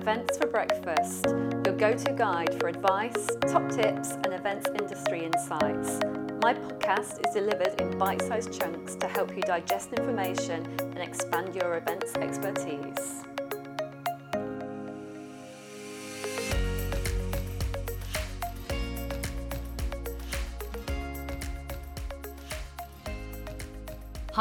Events for Breakfast, your go to guide for advice, top tips, and events industry insights. My podcast is delivered in bite sized chunks to help you digest information and expand your events expertise.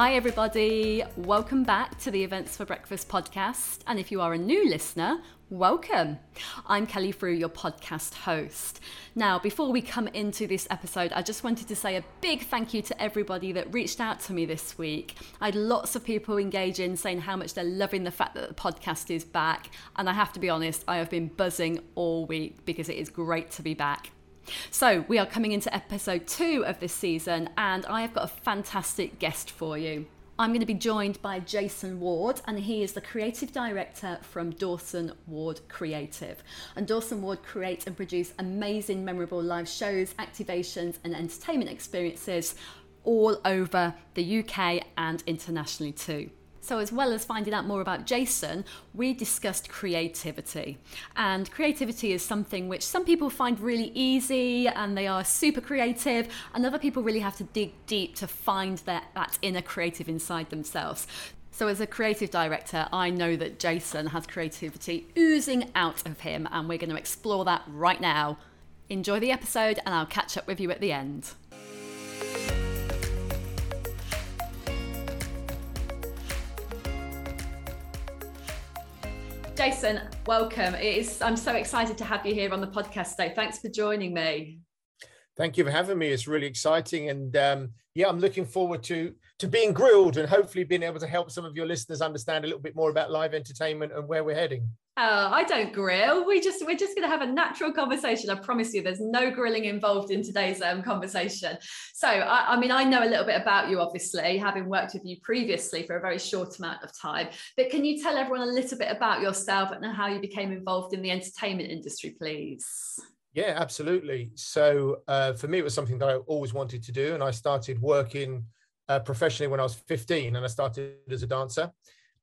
Hi, everybody. Welcome back to the Events for Breakfast podcast. And if you are a new listener, welcome. I'm Kelly Frew, your podcast host. Now, before we come into this episode, I just wanted to say a big thank you to everybody that reached out to me this week. I had lots of people engage in saying how much they're loving the fact that the podcast is back. And I have to be honest, I have been buzzing all week because it is great to be back. So, we are coming into episode two of this season, and I have got a fantastic guest for you. I'm going to be joined by Jason Ward, and he is the creative director from Dawson Ward Creative. And Dawson Ward create and produce amazing, memorable live shows, activations, and entertainment experiences all over the UK and internationally too. So, as well as finding out more about Jason, we discussed creativity. And creativity is something which some people find really easy and they are super creative, and other people really have to dig deep to find that, that inner creative inside themselves. So, as a creative director, I know that Jason has creativity oozing out of him, and we're going to explore that right now. Enjoy the episode, and I'll catch up with you at the end. Jason, welcome. It is, I'm so excited to have you here on the podcast today. Thanks for joining me. Thank you for having me. It's really exciting, and um, yeah, I'm looking forward to to being grilled and hopefully being able to help some of your listeners understand a little bit more about live entertainment and where we're heading. Oh, I don't grill. We just we're just going to have a natural conversation. I promise you, there's no grilling involved in today's um, conversation. So, I, I, mean, I know a little bit about you, obviously, having worked with you previously for a very short amount of time. But can you tell everyone a little bit about yourself and how you became involved in the entertainment industry, please? Yeah, absolutely. So, uh, for me, it was something that I always wanted to do, and I started working uh, professionally when I was 15, and I started as a dancer.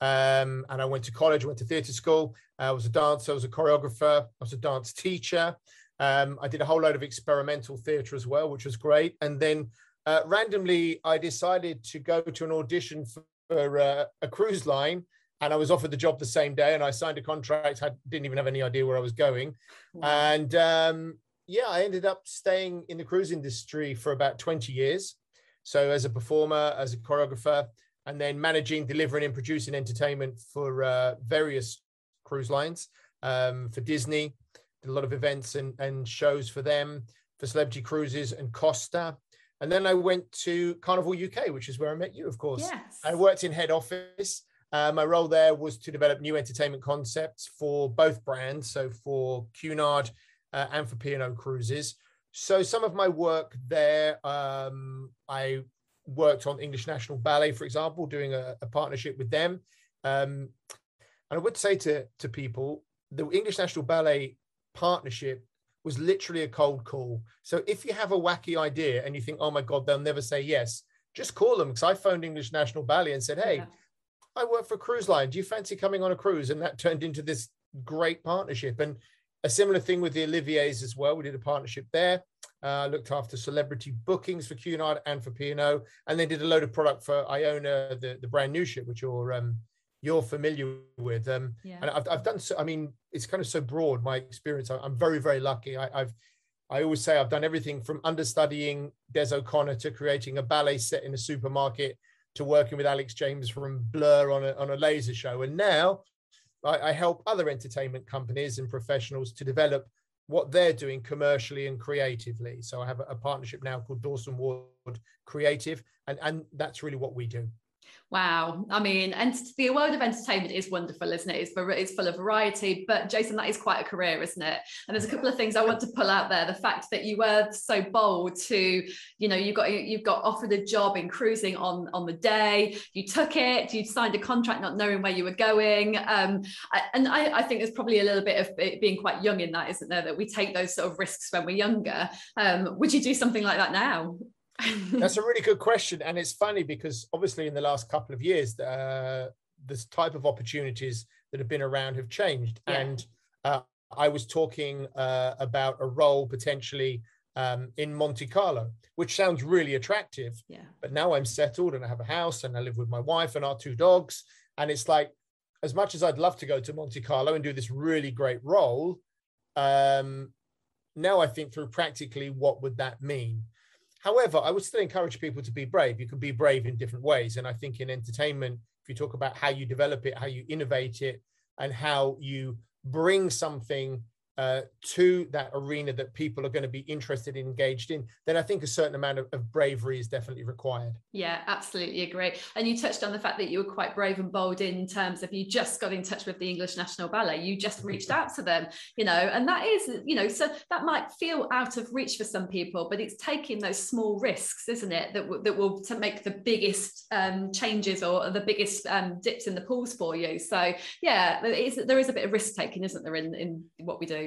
Um, and I went to college, went to theatre school. I was a dancer, I was a choreographer, I was a dance teacher. Um, I did a whole load of experimental theatre as well, which was great. And then uh, randomly, I decided to go to an audition for, for uh, a cruise line. And I was offered the job the same day, and I signed a contract. I didn't even have any idea where I was going. Wow. And um, yeah, I ended up staying in the cruise industry for about 20 years. So, as a performer, as a choreographer, and then managing, delivering, and producing entertainment for uh, various cruise lines. Um, for Disney, did a lot of events and, and shows for them, for Celebrity Cruises and Costa. And then I went to Carnival UK, which is where I met you, of course. Yes. I worked in head office. Uh, my role there was to develop new entertainment concepts for both brands, so for Cunard uh, and for P&O Cruises. So some of my work there, um, I worked on English National Ballet, for example, doing a, a partnership with them. Um, and I would say to, to people, the English National Ballet partnership was literally a cold call. So if you have a wacky idea and you think, oh my God, they'll never say yes, just call them. Because I phoned English National Ballet and said, hey, yeah. I work for a cruise line. Do you fancy coming on a cruise? And that turned into this great partnership. And a similar thing with the Olivier's as well. We did a partnership there. Uh, looked after celebrity bookings for Cunard and for P&O, and then did a load of product for Iona, the, the brand new ship, which you're um, you're familiar with. Um, yeah. And I've, I've done so. I mean, it's kind of so broad. My experience. I'm very very lucky. I, I've I always say I've done everything from understudying Des O'Connor to creating a ballet set in a supermarket to working with Alex James from Blur on a, on a laser show. And now I, I help other entertainment companies and professionals to develop what they're doing commercially and creatively. So I have a, a partnership now called Dawson Ward Creative, and, and that's really what we do. Wow. I mean, and the world of entertainment is wonderful, isn't it? It's, it's full of variety. But Jason, that is quite a career, isn't it? And there's a couple of things I want to pull out there. The fact that you were so bold to, you know, you got you've got offered a job in cruising on on the day. You took it. You signed a contract, not knowing where you were going. Um, and I, I think there's probably a little bit of being quite young in that, isn't there? That we take those sort of risks when we're younger. Um, would you do something like that now? That's a really good question, and it's funny because obviously in the last couple of years, uh, this type of opportunities that have been around have changed, yeah. and uh, I was talking uh, about a role potentially um, in Monte Carlo, which sounds really attractive. Yeah. But now I'm settled and I have a house and I live with my wife and our two dogs. And it's like, as much as I'd love to go to Monte Carlo and do this really great role, um, now I think through practically what would that mean? However, I would still encourage people to be brave. You can be brave in different ways. And I think in entertainment, if you talk about how you develop it, how you innovate it, and how you bring something uh, to that arena that people are going to be interested and engaged in, then I think a certain amount of, of, bravery is definitely required. Yeah, absolutely agree. And you touched on the fact that you were quite brave and bold in terms of you just got in touch with the English National Ballet, you just reached out to them, you know, and that is, you know, so that might feel out of reach for some people, but it's taking those small risks, isn't it, that, w- that will to make the biggest um, changes or the biggest um, dips in the pools for you. So yeah, there is, there is a bit of risk taking, isn't there, in, in what we do?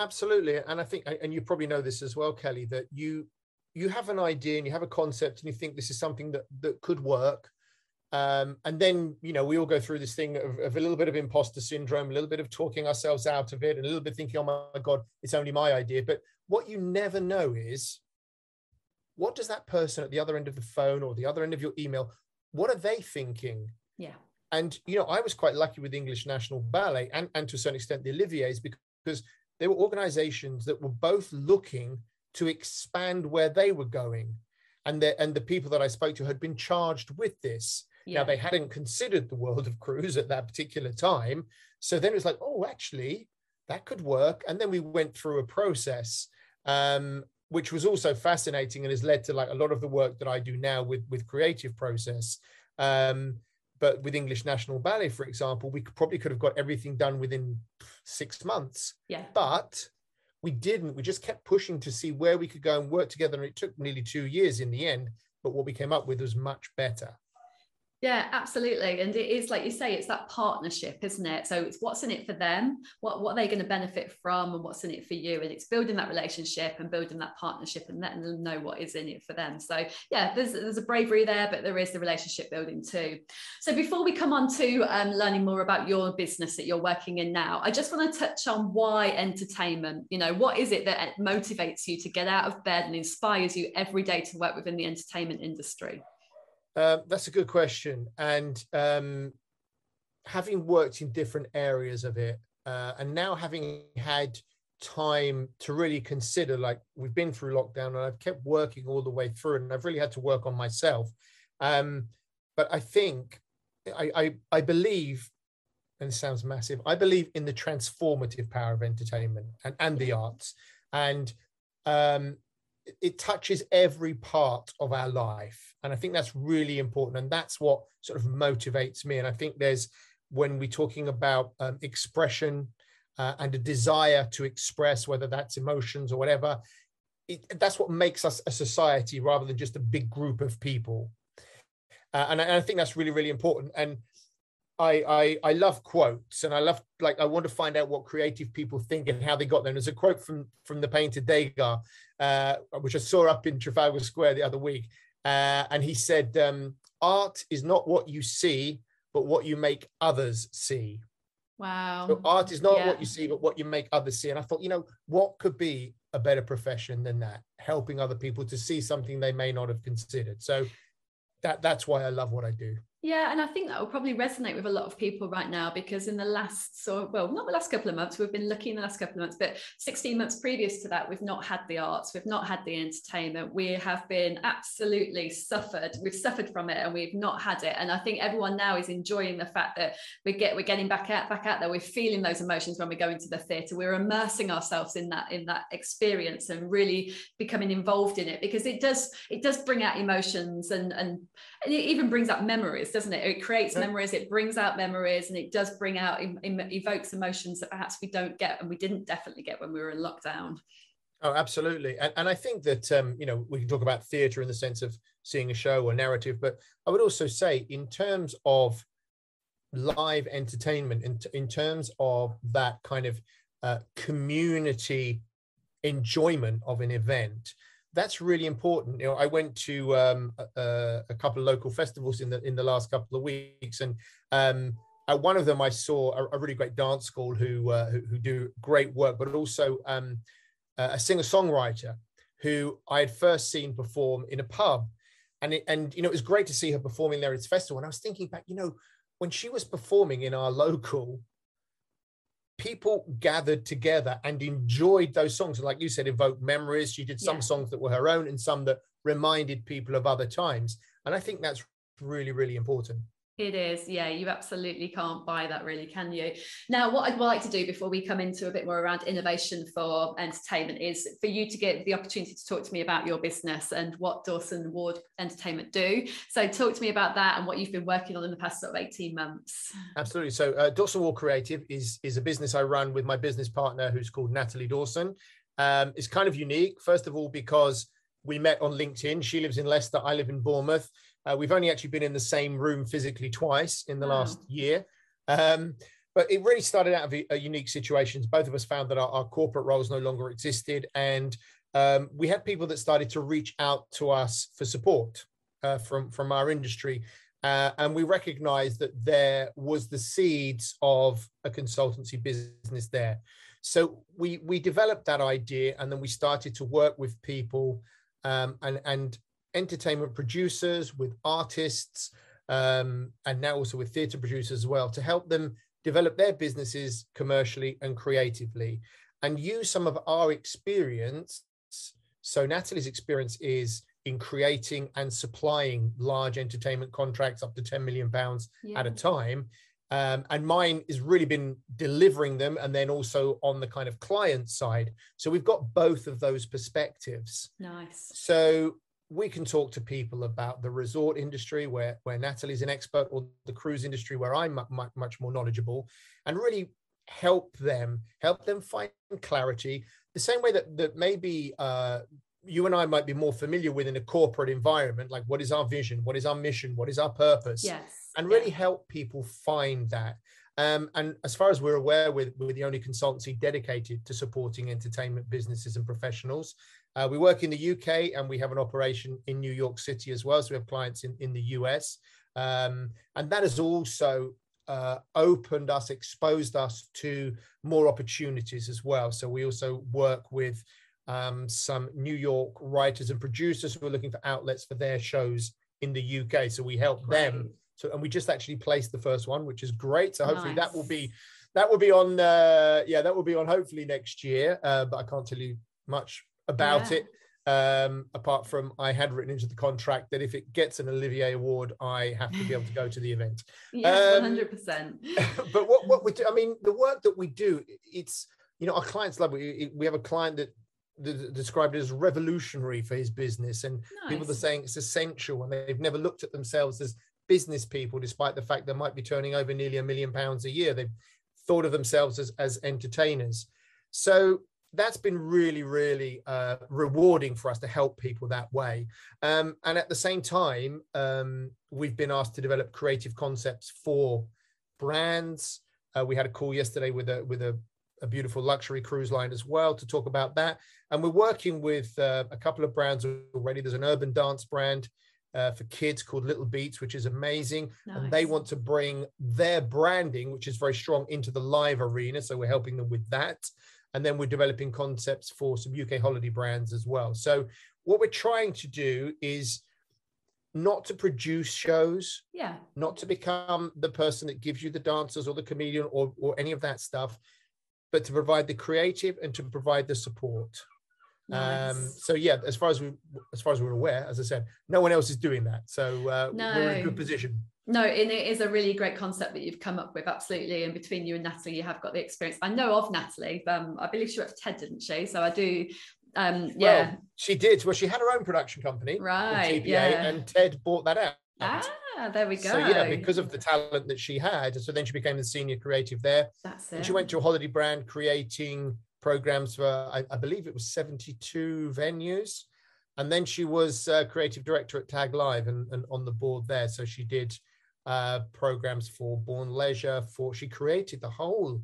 Absolutely, and I think, and you probably know this as well, Kelly, that you you have an idea and you have a concept and you think this is something that that could work, um, and then you know we all go through this thing of, of, a little bit of imposter syndrome, a little bit of talking ourselves out of it, and a little bit thinking, oh my god, it's only my idea. But what you never know is what does that person at the other end of the phone or the other end of your email, what are they thinking? Yeah. And you know, I was quite lucky with English National Ballet and, and to a certain extent the Olivier's because they were organizations that were both looking to expand where they were going. And the, and the people that I spoke to had been charged with this. Yeah. Now, they hadn't considered the world of cruise at that particular time. So then it was like, oh, actually, that could work. And then we went through a process, um, which was also fascinating and has led to like a lot of the work that I do now with, with creative process. Um, but with English National Ballet, for example, we probably could have got everything done within six months. Yeah. But we didn't. We just kept pushing to see where we could go and work together. And it took nearly two years in the end. But what we came up with was much better. Yeah, absolutely. And it is like you say, it's that partnership, isn't it? So it's what's in it for them, what, what are they going to benefit from, and what's in it for you. And it's building that relationship and building that partnership and letting them know what is in it for them. So yeah, there's there's a bravery there, but there is the relationship building too. So before we come on to um, learning more about your business that you're working in now, I just want to touch on why entertainment. You know, what is it that motivates you to get out of bed and inspires you every day to work within the entertainment industry? Um, that's a good question. And um, having worked in different areas of it, uh, and now having had time to really consider, like we've been through lockdown, and I've kept working all the way through, and I've really had to work on myself. Um, but I think I, I, I believe, and it sounds massive, I believe in the transformative power of entertainment and, and the arts. And um, it touches every part of our life. And i think that's really important. And that's what sort of motivates me. And i think there's when we're talking about um, expression uh, and a desire to express whether that's emotions or whatever it, that's what makes us a society rather than just a big group of people. Uh, and, I, and I think that's really really important. And I, I I love quotes and I love like I want to find out what creative people think and how they got there. And there's a quote from from the painter Degas, uh, which I saw up in Trafalgar Square the other week, uh, and he said, um, "Art is not what you see, but what you make others see." Wow. So art is not yeah. what you see, but what you make others see. And I thought, you know, what could be a better profession than that? Helping other people to see something they may not have considered. So that that's why I love what I do. Yeah, and I think that will probably resonate with a lot of people right now because in the last, so well, not the last couple of months, we've been looking the last couple of months, but 16 months previous to that, we've not had the arts, we've not had the entertainment, we have been absolutely suffered, we've suffered from it, and we've not had it. And I think everyone now is enjoying the fact that we get we're getting back out back out there, we're feeling those emotions when we go into the theatre, we're immersing ourselves in that in that experience and really becoming involved in it because it does it does bring out emotions and and, and it even brings up memories doesn't it? It creates memories, it brings out memories, and it does bring out, evokes emotions that perhaps we don't get and we didn't definitely get when we were in lockdown. Oh, absolutely. And, and I think that, um, you know, we can talk about theatre in the sense of seeing a show or narrative, but I would also say, in terms of live entertainment, in, in terms of that kind of uh, community enjoyment of an event, that's really important. You know, I went to um, a, a, couple of local festivals in the in the last couple of weeks, and um, at one of them, I saw a, a really great dance school who, uh, who, who do great work, but also um, a singer songwriter who I had first seen perform in a pub, and it, and you know it was great to see her performing there at its festival. And I was thinking back, you know, when she was performing in our local, people gathered together and enjoyed those songs. And like you said, evoke memories. She did some yeah. songs that were her own and some that reminded people of other times. And I think that's really, really important. It is, yeah. You absolutely can't buy that, really, can you? Now, what I'd like to do before we come into a bit more around innovation for entertainment is for you to get the opportunity to talk to me about your business and what Dawson Ward Entertainment do. So, talk to me about that and what you've been working on in the past sort of eighteen months. Absolutely. So, uh, Dawson Ward Creative is is a business I run with my business partner, who's called Natalie Dawson. Um, it's kind of unique, first of all, because we met on LinkedIn. She lives in Leicester. I live in Bournemouth. Uh, we've only actually been in the same room physically twice in the wow. last year. Um, but it really started out of a, a unique situations. Both of us found that our, our corporate roles no longer existed. And um, we had people that started to reach out to us for support uh, from, from our industry. Uh, and we recognized that there was the seeds of a consultancy business there. So we we developed that idea, and then we started to work with people um, and and entertainment producers, with artists, um, and now also with theatre producers as well to help them develop their businesses commercially and creatively and use some of our experience. So, Natalie's experience is in creating and supplying large entertainment contracts up to 10 million pounds yeah. at a time. Um, and mine has really been delivering them and then also on the kind of client side. So we've got both of those perspectives. Nice. So we can talk to people about the resort industry where where Natalie's an expert or the cruise industry where I'm much, much more knowledgeable and really help them help them find clarity. The same way that that maybe uh, you and I might be more familiar with in a corporate environment like what is our vision what is our mission what is our purpose? Yes. And really yeah. help people find that um, and as far as we're aware, we're, we're, the only consultancy dedicated to supporting entertainment businesses and professionals. Uh, we work in the UK and we have an operation in New York City as well. So we have clients in, in the US. Um, and that has also uh, opened us, exposed us to more opportunities as well. So we also work with um, some New York writers and producers who are looking for outlets for their shows in the UK. So we help them. So and we just actually placed the first one, which is great. So hopefully nice. that will be that will be on uh, yeah that will be on hopefully next year. Uh, but I can't tell you much about yeah. it. Um, apart from I had written into the contract that if it gets an Olivier Award, I have to be able to go to the event. Yes, one hundred percent. But what what we do, I mean, the work that we do, it's you know our clients love it. We have a client that described it as revolutionary for his business and nice. people are saying it's essential and they've never looked at themselves as business people despite the fact they might be turning over nearly a million pounds a year they've thought of themselves as, as entertainers so that's been really, really uh, rewarding for us to help people that way. Um, and at the same time, um, we've been asked to develop creative concepts for brands. Uh, we had a call yesterday with a with a, a, beautiful luxury cruise line as well to talk about that. And we're working with uh, a couple of brands already. There's an urban dance brand. Uh, for kids called Little Beats, which is amazing. Nice. And they want to bring their branding, which is very strong, into the live arena. So we're helping them with that and then we're developing concepts for some UK holiday brands as well. So what we're trying to do is not to produce shows, yeah, not to become the person that gives you the dancers or the comedian or or any of that stuff, but to provide the creative and to provide the support. Um, nice. Um, so yeah, as far as we as far as we're aware, as I said, no one else is doing that. So uh, no. we're in a good position. No, and it is a really great concept that you've come up with, absolutely. And between you and Natalie, you have got the experience. I know of Natalie. Um, I believe she worked for TED, didn't she? So I do. Um, yeah, well, she did. Well, she had her own production company, right? TPA, yeah, and TED bought that out. Ah, there we go. So yeah, because of the talent that she had, so then she became the senior creative there. That's it. And she went to a holiday brand creating programs for, I, I believe it was seventy-two venues, and then she was uh, creative director at Tag Live and, and on the board there. So she did uh, programs for Bourne Leisure. For she created the whole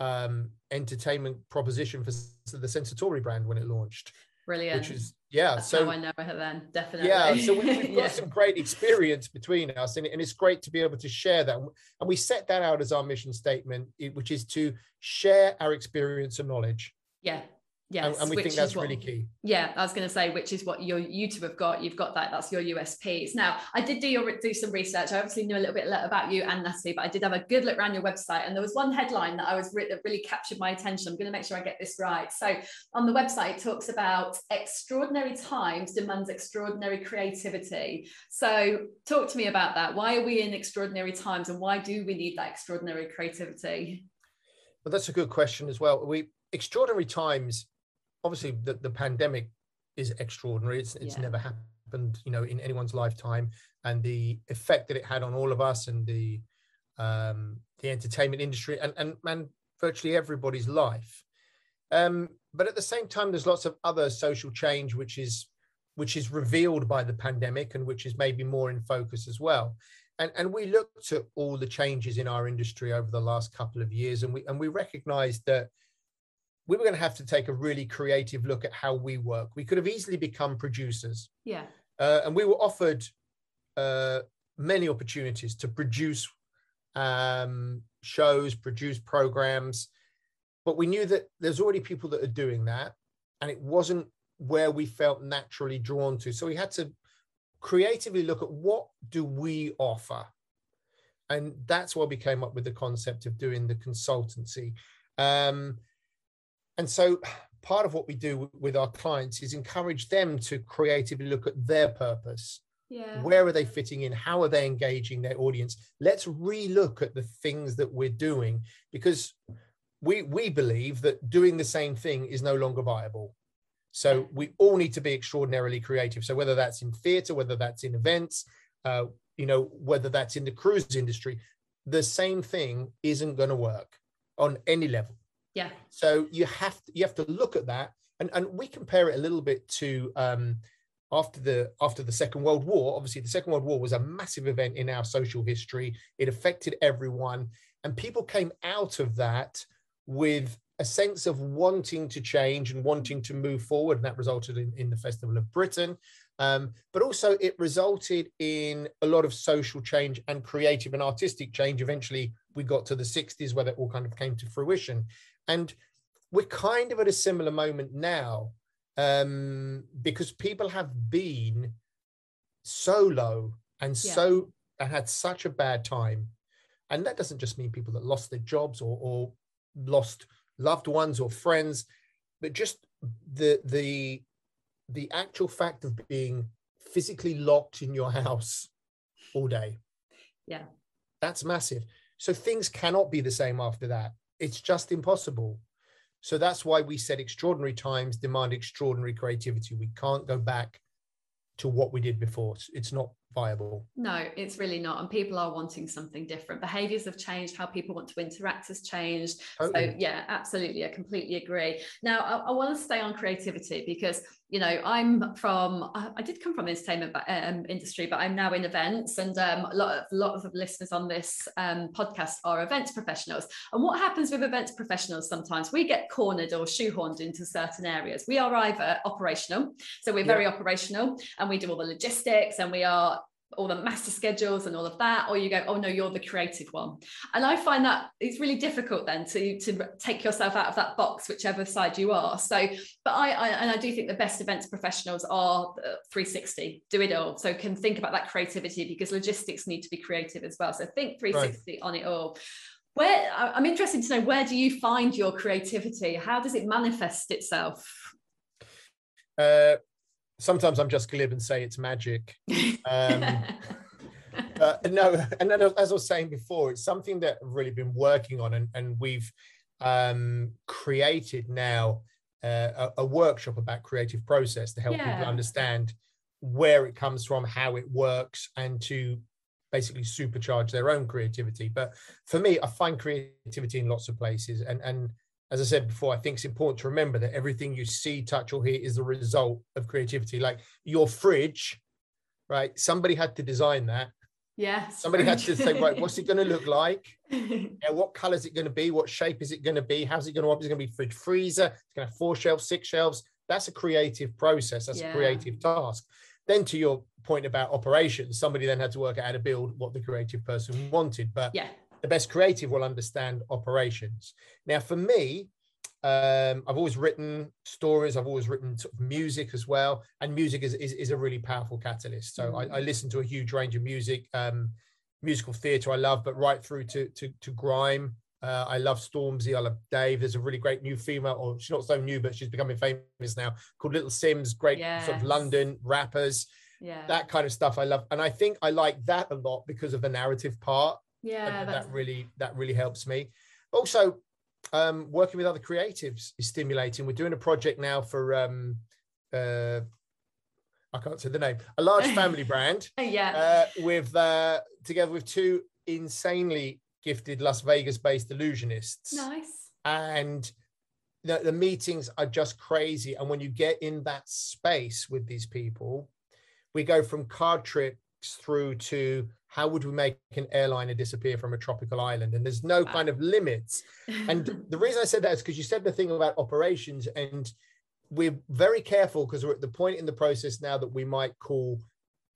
um, entertainment proposition for the Sensatori brand when it launched. Brilliant. Which is yeah That's so I know her then definitely. Yeah so we, have got yeah. some great experience between us and, and it's great to be able to share that and we set that out as our mission statement which is to share our experience and knowledge. Yeah yes and, and we think that's what- really key Yeah, I was going to say, which is what your you two have got. You've got that. That's your USPs. Now, I did do your do some research. I obviously knew a little bit about you and Natalie, but I did have a good look around your website, and there was one headline that I was that really captured my attention. I'm going to make sure I get this right. So, on the website, it talks about extraordinary times demands extraordinary creativity. So, talk to me about that. Why are we in extraordinary times, and why do we need that extraordinary creativity? Well, that's a good question as well. We extraordinary times. Obviously, the, the pandemic is extraordinary. It's it's Yeah. never happened, you know, in anyone's lifetime, and the effect that it had on all of us and the um, the entertainment industry and and and virtually everybody's life. Um, but at the same time, there's lots of other social change which is which is revealed by the pandemic and which is maybe more in focus as well. And, and we looked at all the changes in our industry over the last couple of years and we and we recognized that we were going to have to take a really creative look at how we work. We could have easily become producers. Yeah, Uh, and we were offered uh, many opportunities to produce um, shows, produce programs, but we knew that there's already people that are doing that, and it wasn't where we felt naturally drawn to. So we had to creatively look at what do we offer, and that's why we came up with the concept of doing the consultancy. Um, and so part of what we do with our clients is encourage them to creatively look at their purpose. Yeah, where are they fitting in? How are they engaging their audience? Let's relook at the things that we're doing because we we believe that doing the same thing is no longer viable. So we all need to be extraordinarily creative. So whether that's in theater whether that's in events uh, you know whether that's in the cruise industry the same thing isn't going to work on any level yeah, so you have to, you have to look at that, and and we compare it a little bit to um, after the after the Second World War. Obviously, the Second World War was a massive event in our social history. It affected everyone, and people came out of that with a sense of wanting to change and wanting to move forward, and that resulted in, in the Festival of Britain. Um, but also, it resulted in a lot of social change and creative and artistic change. Eventually, we got to the 60s where that all kind of came to fruition. And we're kind of at a similar moment now um, because people have been so low and Yeah. so and had such a bad time. And that doesn't just mean people that lost their jobs or, or lost loved ones or friends, but just the the the actual fact of being physically locked in your house all day. Yeah. That's massive. So things cannot be the same after that. It's just impossible. So that's why we said extraordinary times demand extraordinary creativity. We can't go back to what we did before. It's- not viable. No, it's really not. And people are wanting something different. Behaviors have changed. How people want to interact has changed. So, yeah, absolutely. I completely agree. Now, I, I want to stay on creativity because, you know, I'm from, I, did come from the entertainment um, industry, but I'm now in events. And um, a lot of, lot of listeners on this um, podcast are events professionals. And what happens with events professionals sometimes? We get cornered or shoehorned into certain areas. We are either operational, so we're Yeah. very operational and we do all the logistics and we are all the master schedules and all of that or you go oh no you're the creative one. And i find that it's really difficult then to to take yourself out of that box whichever side you are. So but i, I and i do think the best events professionals are uh, 360 do it all. So can think about that creativity because logistics need to be creative as well. So think 360 on it all. Where i'm interested to know where do you find your creativity? How does it manifest itself? Uh, sometimes I'm just glib and say it's magic. Um, uh, no, and then as I was saying before, it's something that I've really been working on, and, and we've um, created now uh, a, a workshop about creative process to help Yeah. people understand where it comes from, how it works, and to basically supercharge their own creativity. But for me, I find creativity in lots of places, and and as I said before, I think it's important to remember that everything you see, touch, or hear is the result of creativity. Like your fridge, right? Somebody had to design that. yes Somebody had to say, right, what's it going to look like? yeah what color is it going to be? What shape is it going to be? How's it going to? Is it going to be fridge freezer? It's going to have four shelves, six shelves. that's a creative process that's Yeah. a creative task then to your point about operations somebody then had to work out how to build what the creative person wanted but Yeah. The best creative will understand operations now for me um, I've always written stories. I've always written sort of music as well, and music is is, is a really powerful catalyst. So I, I listen to a huge range of music, um, musical theatre I love, but right through to to, to grime. Uh, I love Stormzy. I love Dave. There's a really great new female, or she's not so new, but she's becoming famous now, called Little Simz. Great sort of London rappers, Yeah. that kind of stuff. I love, and I think I like that a lot because of the narrative part yeah. that, that really that really helps me also um working with other creatives is stimulating we're doing a project now for um uh i can't say the name a large family brand yeah. uh with uh together with two insanely gifted las vegas based illusionists nice. and the, the meetings are just crazy and when you get in that space with these people we go from card tricks through to how would we make an airliner disappear from a tropical island? And there's no Wow. kind of limits. And the reason i said that is because you said the thing about operations and we're very careful because we're at the point in the process now that we might call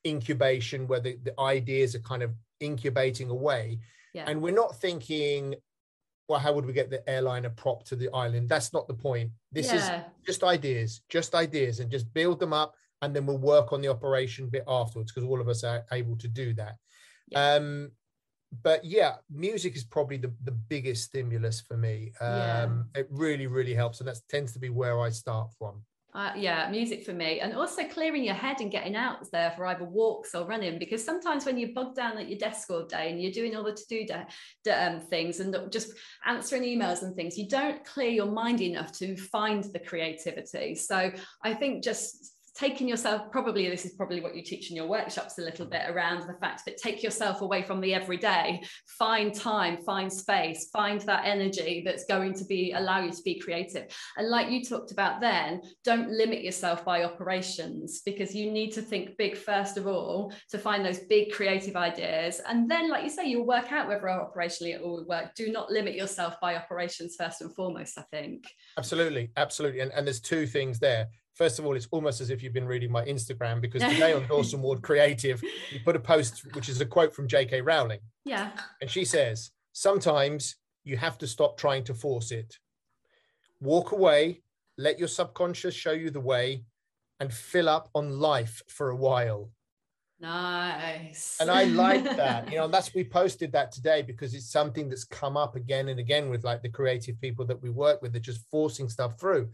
incubation where the, the ideas are kind of incubating away. Yeah. and we're not thinking well how would we get the airliner prop to the island? That's not the point. This is just ideas just ideas and just build them up and then we'll work on the operation bit afterwards because all of us are able to do that Yeah. um but yeah music is probably the, the biggest stimulus for me um Yeah. it really really helps and that tends to be where i start from Uh, yeah, music for me, and also clearing your head and getting out there for either walks or running. Because sometimes when you're bogged down at your desk all day and you're doing all the to-do da- da- um, things and just answering emails and things, you don't clear your mind enough to find the creativity. So I think just taking yourself probably this is probably what you teach in your workshops a little bit around the fact that take yourself away from the everyday. Find time find space find that energy that's going to be allow you to be creative. And like you talked about then don't limit yourself by operations because you need to think big first of all to find those big creative ideas. And then like you say you'll work out whether operationally it will work. Do not limit yourself by operations first and foremost i think. Absolutely absolutely. And, and there's two things there first of all it's almost as if you've been reading my instagram because today on dawson ward creative you put a post which is a quote from jk rowling yeah And she says, sometimes you have to stop trying to force it. Walk away, let your subconscious show you the way, and fill up on life for a while. nice And I like that. You know, and that's we posted that today because it's something that's come up again and again with like the creative people that we work with. They're just forcing stuff through.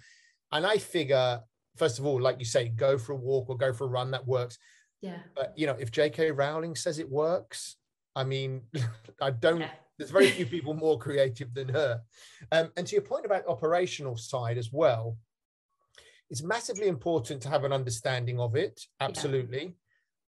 And I figure, first of all, like you say, go for a walk or go for a run, that works. yeah But you know, if J.K. Rowling says it works, I mean, I don't yeah there's very few people more creative than her. Um, and to your point about operational side as well, it's massively important to have an understanding of it, absolutely.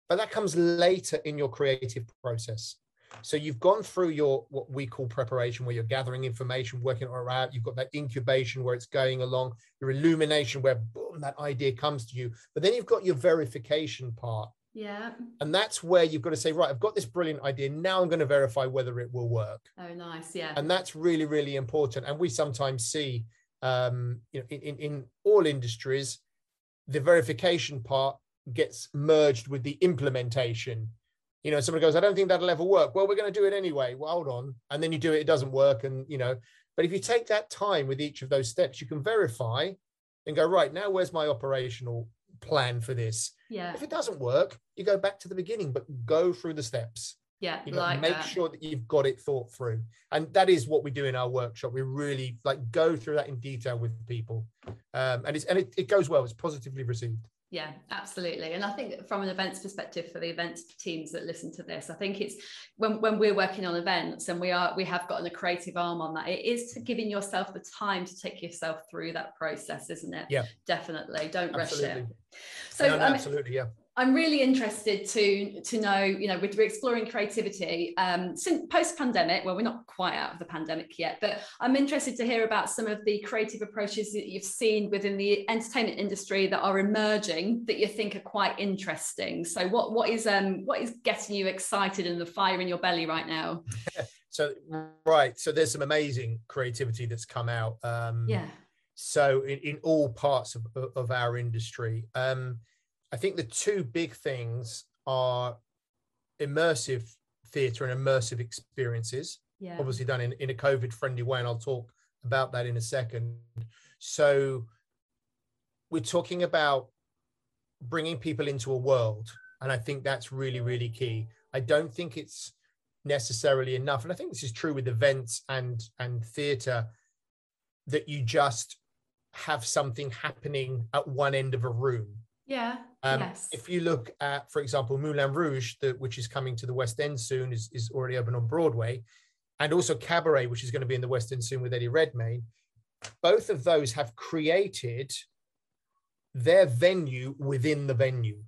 But that comes later in your creative process. So you've gone through your what we call preparation, where you're gathering information, working it out. You've got that incubation where it's going along, your illumination where boom, that idea comes to you. But then you've got your verification part. yeah And that's where you've got to say, right, I've got this brilliant idea. Now I'm going to verify whether it will work. oh nice yeah And that's really, really important. And we sometimes see, um, you know, in, in, in all industries, the verification part gets merged with the implementation. You know, somebody goes, I don't think that'll ever work. Well, we're going to do it anyway. Well, hold on. And then you do it, it doesn't work. And, you know, but if you take that time with each of those steps, you can verify and go, right, now where's my operational plan for this? yeah If it doesn't work, you go back to the beginning, but go through the steps. yeah You know, like make that. sure that you've got it thought through. And that is what we do in our workshop. We really like go through that in detail with people. Um, and it's and it, it goes well, it's positively received. Yeah, absolutely. And I think from an events perspective for the events teams that listen to this, I think it's when, when we're working on events and we are we have gotten a creative arm on that, it is to giving yourself the time to take yourself through that process, isn't it? Yeah. Definitely. Don't rush it. So No, no, um, absolutely, yeah. I'm really interested to to know, you know, with we're exploring creativity um, since post pandemic. Well, we're not quite out of the pandemic yet, but I'm interested to hear about some of the creative approaches that you've seen within the entertainment industry that are emerging that you think are quite interesting. So, what what is um what is getting you excited and the fire in your belly right now? So right, so there's some amazing creativity that's come out. Um, Yeah, So in, in all parts of, of our industry, um, I think the two big things are immersive theatre and immersive experiences. Yeah. Obviously done in, in a COVID friendly way, and I'll talk about that in a second. So we're talking about bringing people into a world, and I think that's really really key. I don't think it's necessarily enough, and I think this is true with events and and theatre that you just have something happening at one end of a room. Yeah. Um, yes. If you look at, for example, Moulin Rouge, the, which is coming to the West End soon, is, is already open on Broadway, and also Cabaret, which is going to be in the West End soon with Eddie Redmayne, both of those have created their venue within the venue.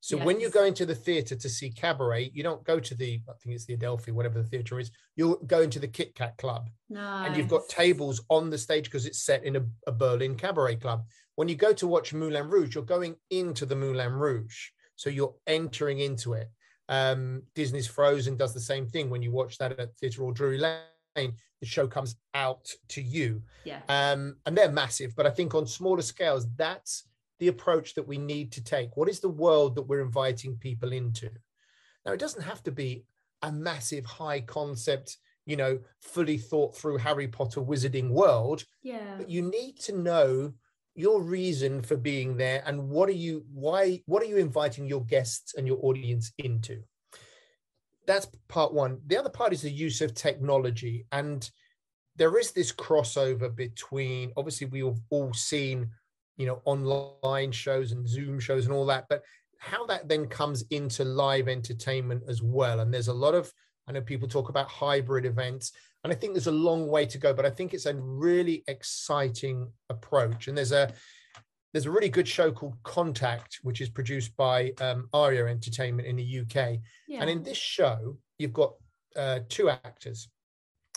So when you go into the theatre to see Cabaret, you don't go to the, I think it's the Adelphi, whatever the theatre is, you'll go into the Kit Kat Club nice. and you've got tables on the stage because it's set in a, a Berlin cabaret club. When you go to watch Moulin Rouge, you're going into the Moulin Rouge, so you're entering into it. Um, Disney's Frozen does the same thing. When you watch that at Theatre Royal Drury Lane, the show comes out to you, Yeah. um, and they're massive. But I think on smaller scales, that's the approach that we need to take. What is the world that we're inviting people into? Now, it doesn't have to be a massive, high concept you know, fully thought through Harry Potter wizarding world, Yeah. but you need to know your reason for being there and what are you why what are you inviting your guests and your audience into? That's part one. The other part is the use of technology. And there is this crossover between obviously we've all seen you know online shows and zoom shows and all that but how that then comes into live entertainment as well. And there's a lot of i know people talk about hybrid events and i think there's a long way to go but i think it's a really exciting approach and there's a there's a really good show called contact which is produced by um, aria entertainment in the uk Yeah. and in this show, you've got uh, two actors.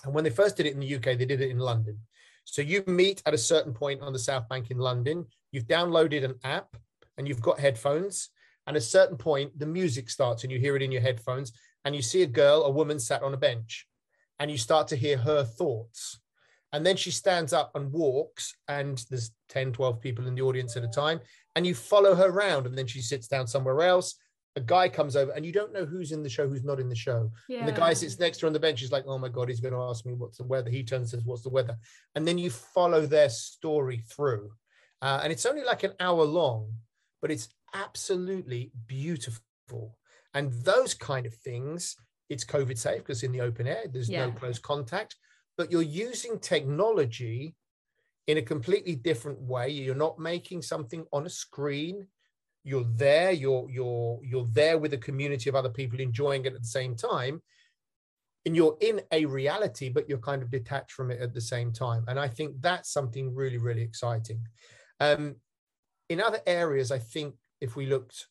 And when they first did it in the UK, they did it in London. So you meet at a certain point on the South Bank in London. You've downloaded an app and you've got headphones. And at a certain point, the music starts and you hear it in your headphones. And you see a girl, a woman sat on a bench, and you start to hear her thoughts. And then she stands up and walks, and there's 10, 12 people in the audience at a time. And you follow her around, and then she sits down somewhere else a guy comes over and you don't know who's in the show, who's not in the show. yeah. And the guy sits next to her on the bench. He's like, oh my God, he's going to ask me what's the weather. He turns and says, what's the weather? And then you follow their story through. Uh, and it's only like an hour long, but it's absolutely beautiful. And those kind of things, it's COVID safe because in the open air, there's no close contact, but you're using technology in a completely different way. You're not making something on a screen. You're there you're you're you're there with a community of other people enjoying it at the same time and you're in a reality but you're kind of detached from it at the same time. And i think that's something really really exciting. Um in other areas i think if we looked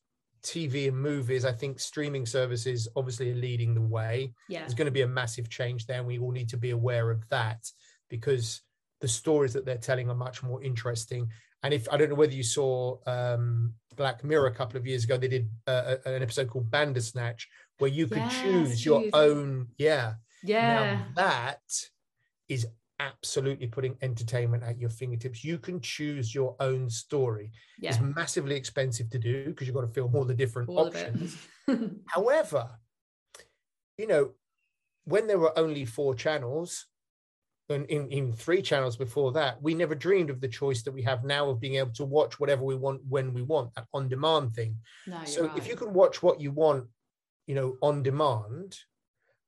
tv and movies i think streaming services obviously are leading the way yeah. there's going to be a massive change there and we all need to be aware of that because the stories that they're telling are much more interesting and if i don't know whether you saw um, black mirror a couple of years ago they did uh, an episode called bandersnatch where you could Yes, choose your own yeah Yeah. now that is absolutely putting entertainment at your fingertips you can choose your own story Yeah. it's massively expensive to do because you've got to film all the different All options However, you know, when there were only four channels, and in, in three channels before that, we never dreamed of the choice that we have now of being able to watch whatever we want when we want, that on demand thing. no, so right. if you can watch what you want, you know, on demand,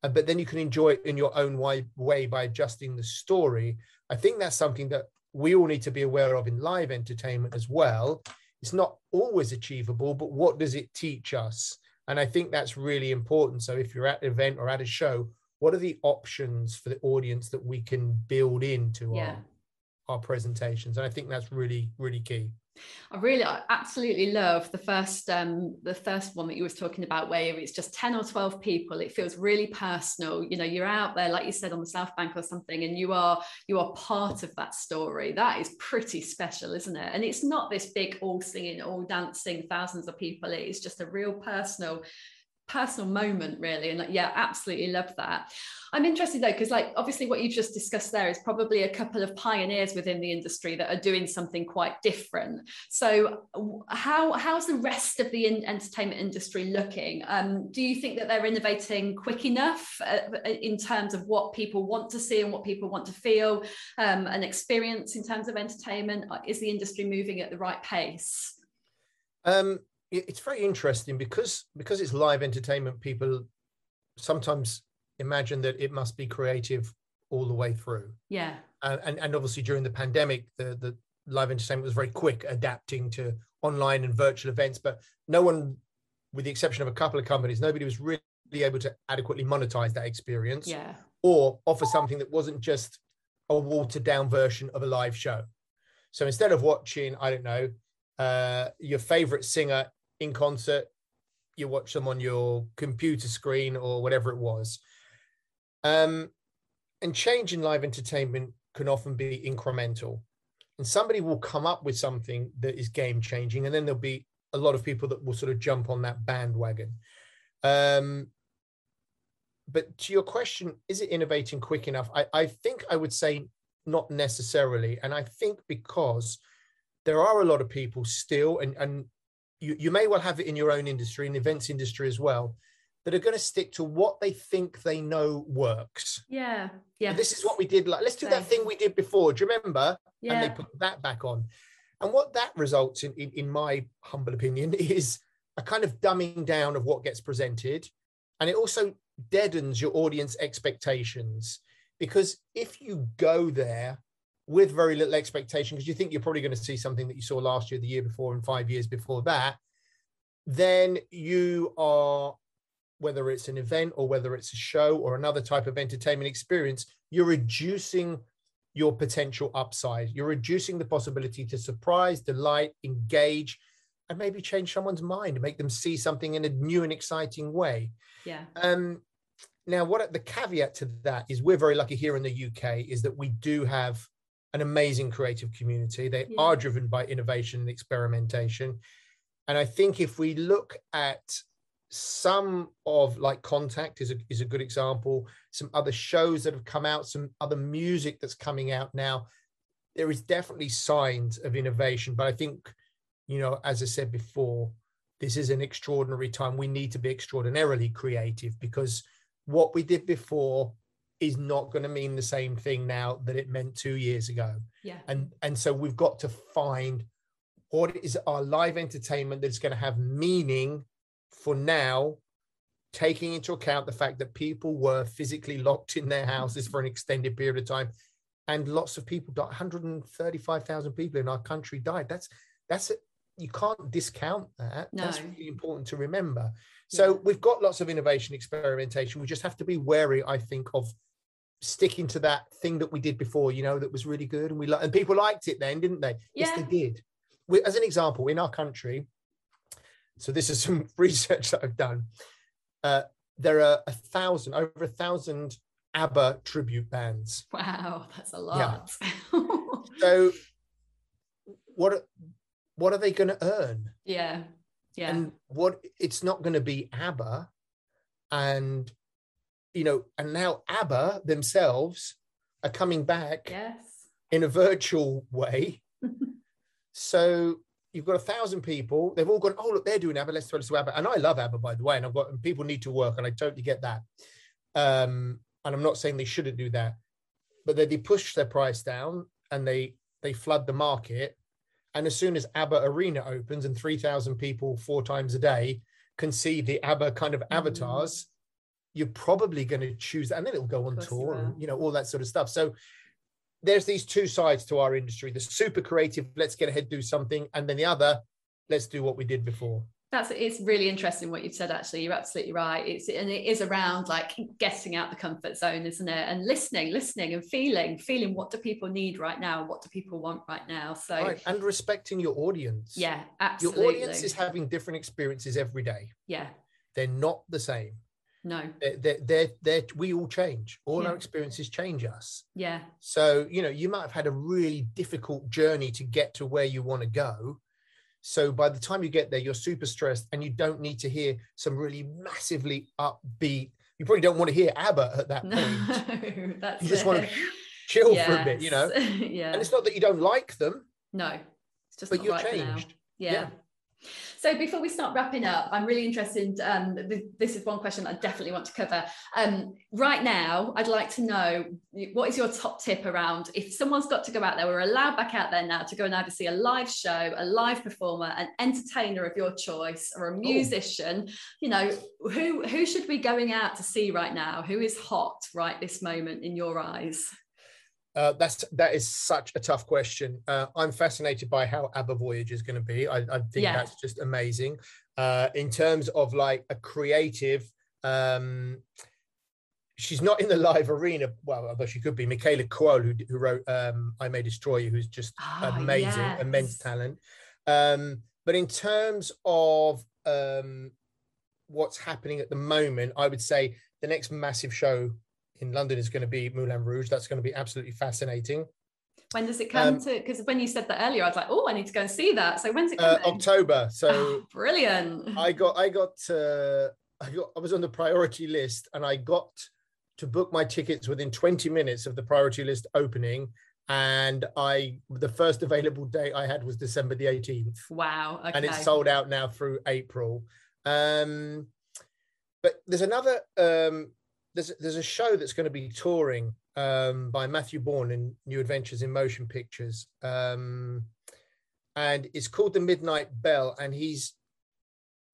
Uh, but then you can enjoy it in your own way, way by adjusting the story, I think that's something that we all need to be aware of in live entertainment as well. It's not always achievable, but what does it teach us? And I think that's really important. So if you're at an event or at a show, what are the options for the audience that we can build into yeah. our, our presentations? And I think that's really, really key. I really, I absolutely love the first, um, the first one that you was talking about, where it's just ten or twelve people. It feels really personal. You know, you're out there, like you said, on the South Bank or something, and you are you are part of that story. That is pretty special, isn't it? And it's not this big all singing, all dancing, thousands of people. It is just a real personal personal moment really and like yeah absolutely love that. I'm interested though because like obviously what you've just discussed there is probably a couple of pioneers within the industry that are doing something quite different. So how how's the rest of the entertainment industry looking? Um, do you think that they're innovating quick enough uh, in terms of what people want to see and what people want to feel um, and experience in terms of entertainment? Is the industry moving at the right pace? Um, it's very interesting because because it's live entertainment. People sometimes imagine that it must be creative all the way through. Yeah. And and, and obviously during the pandemic, the the live entertainment was very quick adapting to online and virtual events, but no one, with the exception of a couple of companies, nobody was really able to adequately monetize that experience. Yeah. Or offer something that wasn't just a watered down version of a live show. So instead of watching, I don't know, uh, your favorite singer in concert, you watch them on your computer screen or whatever it was. Um, and change in live entertainment can often be incremental. And somebody will come up with something that is game changing, and then there'll be a lot of people that will sort of jump on that bandwagon. Um, but to your question, is it innovating quick enough? I, I think I would say not necessarily. And I think because there are a lot of people still, and, and you, you may well have it in your own industry, in the events industry as well, that are going to stick to what they think they know works. Yeah. Yeah. This is what we did. Like, let's do that thing we did before. Do you remember? Yeah. And they put that back on. And what that results in, in, in my humble opinion, is a kind of dumbing down of what gets presented. And it also deadens your audience expectations. Because if you go there with very little expectation because you think you're probably going to see something that you saw last year, the year before, and five years before that, then you are, whether it's an event or whether it's a show or another type of entertainment experience, you're reducing your potential upside. You're reducing the possibility to surprise, delight, engage, and maybe change someone's mind, make them see something in a new and exciting way. Yeah. Um, now, what the caveat to that is, we're very lucky here in the UK is that we do have an amazing creative community. They yeah. are driven by innovation and experimentation. And I think if we look at some of like Contact is a, is a good example, some other shows that have come out, some other music that's coming out now, there is definitely signs of innovation. But I think, you know, as I said before, this is an extraordinary time. We need to be extraordinarily creative because what we did before is not going to mean the same thing now that it meant two years ago. Yeah. And and so we've got to find what is our live entertainment that's going to have meaning for now, taking into account the fact that people were physically locked in their houses for an extended period of time, and lots of people died. 135,000 people in our country died. That's that's a, you can't discount that. No. That's really important to remember. So yeah. we've got lots of innovation, experimentation. We just have to be wary, I think, of sticking to that thing that we did before, you know, that was really good, and we and people liked it then, didn't they? Yeah. Yes, they did. We, as an example, in our country, so this is some research that I've done. Uh, there are a thousand, over a thousand ABBA tribute bands. Wow, that's a lot. Yeah. so, what what are they going to earn? Yeah, yeah. And what it's not going to be ABBA, and you know, and now ABBA themselves are coming back yes. in a virtual way. so you've got a thousand people. They've all gone, oh, look, they're doing ABBA. Let's throw this to ABBA. And I love ABBA, by the way. And I've got, and people need to work, and I totally get that. Um, and I'm not saying they shouldn't do that, but they, they push their price down and they they flood the market. And as soon as ABBA Arena opens and 3,000 people four times a day can see the ABBA kind of mm. avatars, you're probably going to choose and then it'll go on tour, you, and, you know, all that sort of stuff. So there's these two sides to our industry: the super creative, let's get ahead, do something, and then the other, let's do what we did before. That's it's really interesting what you've said. Actually, you're absolutely right. It's and it is around like getting out the comfort zone, isn't it? And listening, listening, and feeling, feeling what do people need right now? What do people want right now? So right. and respecting your audience. Yeah, absolutely. Your audience is having different experiences every day. Yeah, they're not the same. No. They're, they're, they're, we all change. All yeah. our experiences change us. Yeah. So, you know, you might have had a really difficult journey to get to where you want to go. So by the time you get there, you're super stressed and you don't need to hear some really massively upbeat. You probably don't want to hear ABBA at that point. No, that's you just it. want to chill for a bit, you know. yeah. And it's not that you don't like them, no, it's just but you're right changed. Yeah. Yeah. So before we start wrapping up, I'm really interested. Um, th- this is one question I definitely want to cover. Um, right now, I'd like to know what is your top tip around if someone's got to go out there, we're allowed back out there now to go and either see a live show, a live performer, an entertainer of your choice, or a musician. You know, who who should we going out to see right now? Who is hot right this moment in your eyes? Uh, that's that is such a tough question. Uh, I'm fascinated by how ABBA Voyage is going to be. I, I think Yeah. that's just amazing. Uh, in terms of like a creative, um, she's not in the live arena. Well, although she could be. Michaela Coel, who, who wrote um, "I May Destroy You," who's just Ah, amazing, yes. immense talent. Um, but in terms of um, what's happening at the moment, I would say the next massive show in London is going to be Moulin Rouge. That's going to be absolutely fascinating. When does it come Um, to? Because when you said that earlier, I was like, oh, I need to go and see that. So when's it Uh. October. So Oh, brilliant. I got, I got, uh, I got, I was on the priority list, and I got to book my tickets within 20 minutes of the priority list opening. And I, the first available date I had was December the 18th. wow. Okay. and it's sold out now through April. Um, but there's another um, there's there's a show that's going to be touring um, by Matthew Bourne in New Adventures in Motion Pictures, um, and it's called The Midnight Bell, and he's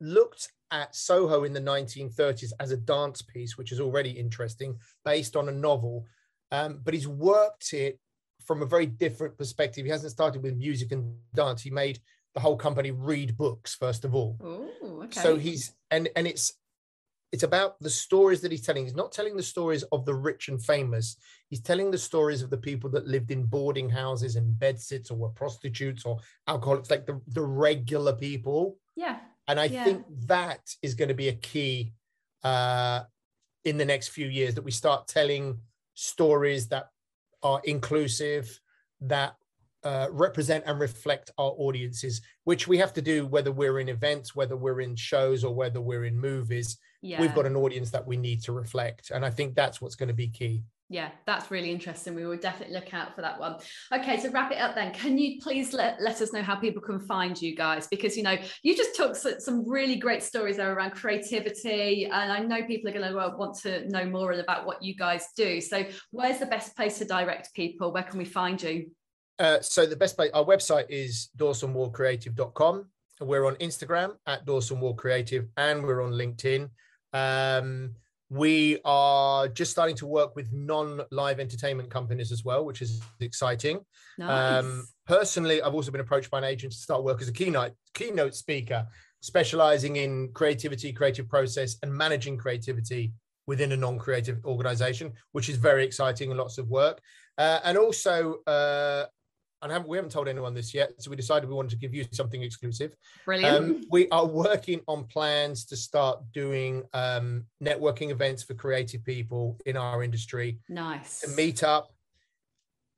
looked at Soho in the 1930s as a dance piece, which is already interesting, based on a novel, um, but he's worked it from a very different perspective. He hasn't started with music and dance. He made the whole company read books first of all. Oh, okay. So he's and and it's it's about the stories that he's telling. He's not telling the stories of the rich and famous. He's telling the stories of the people that lived in boarding houses and bedsits or were prostitutes or alcoholics, like the, the regular people. yeah. And I Yeah. think that is going to be a key uh, in the next few years that we start telling stories that are inclusive, that uh, represent and reflect our audiences, which we have to do whether we're in events, whether we're in shows, or whether we're in movies. Yeah. We've got an audience that we need to reflect. And I think that's what's going to be key. Yeah, that's really interesting. We will definitely look out for that one. Okay, to wrap it up then, can you please let, let us know how people can find you guys? Because, you know, you just took some really great stories there around creativity. And I know people are going to want to know more about what you guys do. So, where's the best place to direct people? Where can we find you? Uh, so the best place, our website is dawsonwallcreative.com. We're on Instagram at Dawson Wall Creative and we're on LinkedIn. Um, we are just starting to work with non-live entertainment companies as well, which is exciting. Nice. Um, personally, I've also been approached by an agent to start work as a keynote keynote speaker, specializing in creativity, creative process, and managing creativity within a non-creative organization, which is very exciting and lots of work. Uh, and also, uh, and haven't, we haven't told anyone this yet, so we decided we wanted to give you something exclusive. Brilliant. Um, we are working on plans to start doing um, networking events for creative people in our industry nice. to meet up,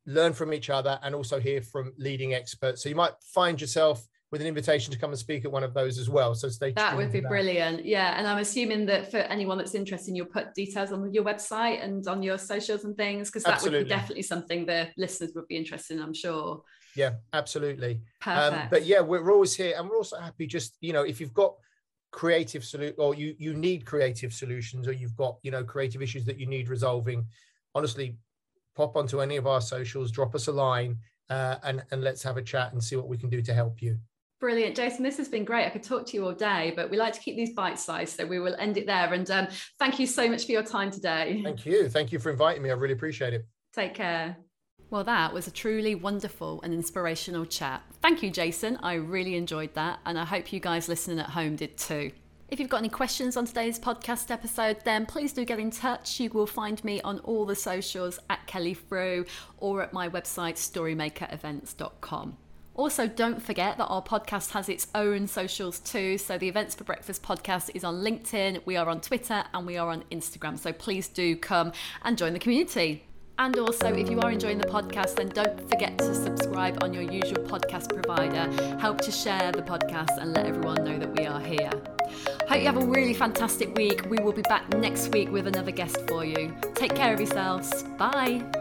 learn from each other, and also hear from leading experts. So you might find yourself with an invitation to come and speak at one of those as well. So stay That would be that. brilliant. Yeah. And I'm assuming that for anyone that's interested, you'll put details on your website and on your socials and things, because that would be definitely something the listeners would be interested in, I'm sure. Yeah, absolutely. Perfect. Um, but yeah, we're always here, and we're also happy. Just you know, if you've got creative solution, or you you need creative solutions, or you've got you know creative issues that you need resolving, honestly, pop onto any of our socials, drop us a line, uh, and and let's have a chat and see what we can do to help you. Brilliant, Jason. This has been great. I could talk to you all day, but we like to keep these bite sized, so we will end it there. And um, thank you so much for your time today. Thank you, thank you for inviting me. I really appreciate it. Take care. Well, that was a truly wonderful and inspirational chat. Thank you, Jason. I really enjoyed that, and I hope you guys listening at home did too. If you've got any questions on today's podcast episode, then please do get in touch. You will find me on all the socials at Kelly Frew or at my website, storymakerevents.com. Also, don't forget that our podcast has its own socials too. So, the Events for Breakfast podcast is on LinkedIn, we are on Twitter, and we are on Instagram. So, please do come and join the community. And also, if you are enjoying the podcast, then don't forget to subscribe on your usual podcast provider. Help to share the podcast and let everyone know that we are here. Hope you have a really fantastic week. We will be back next week with another guest for you. Take care of yourselves. Bye.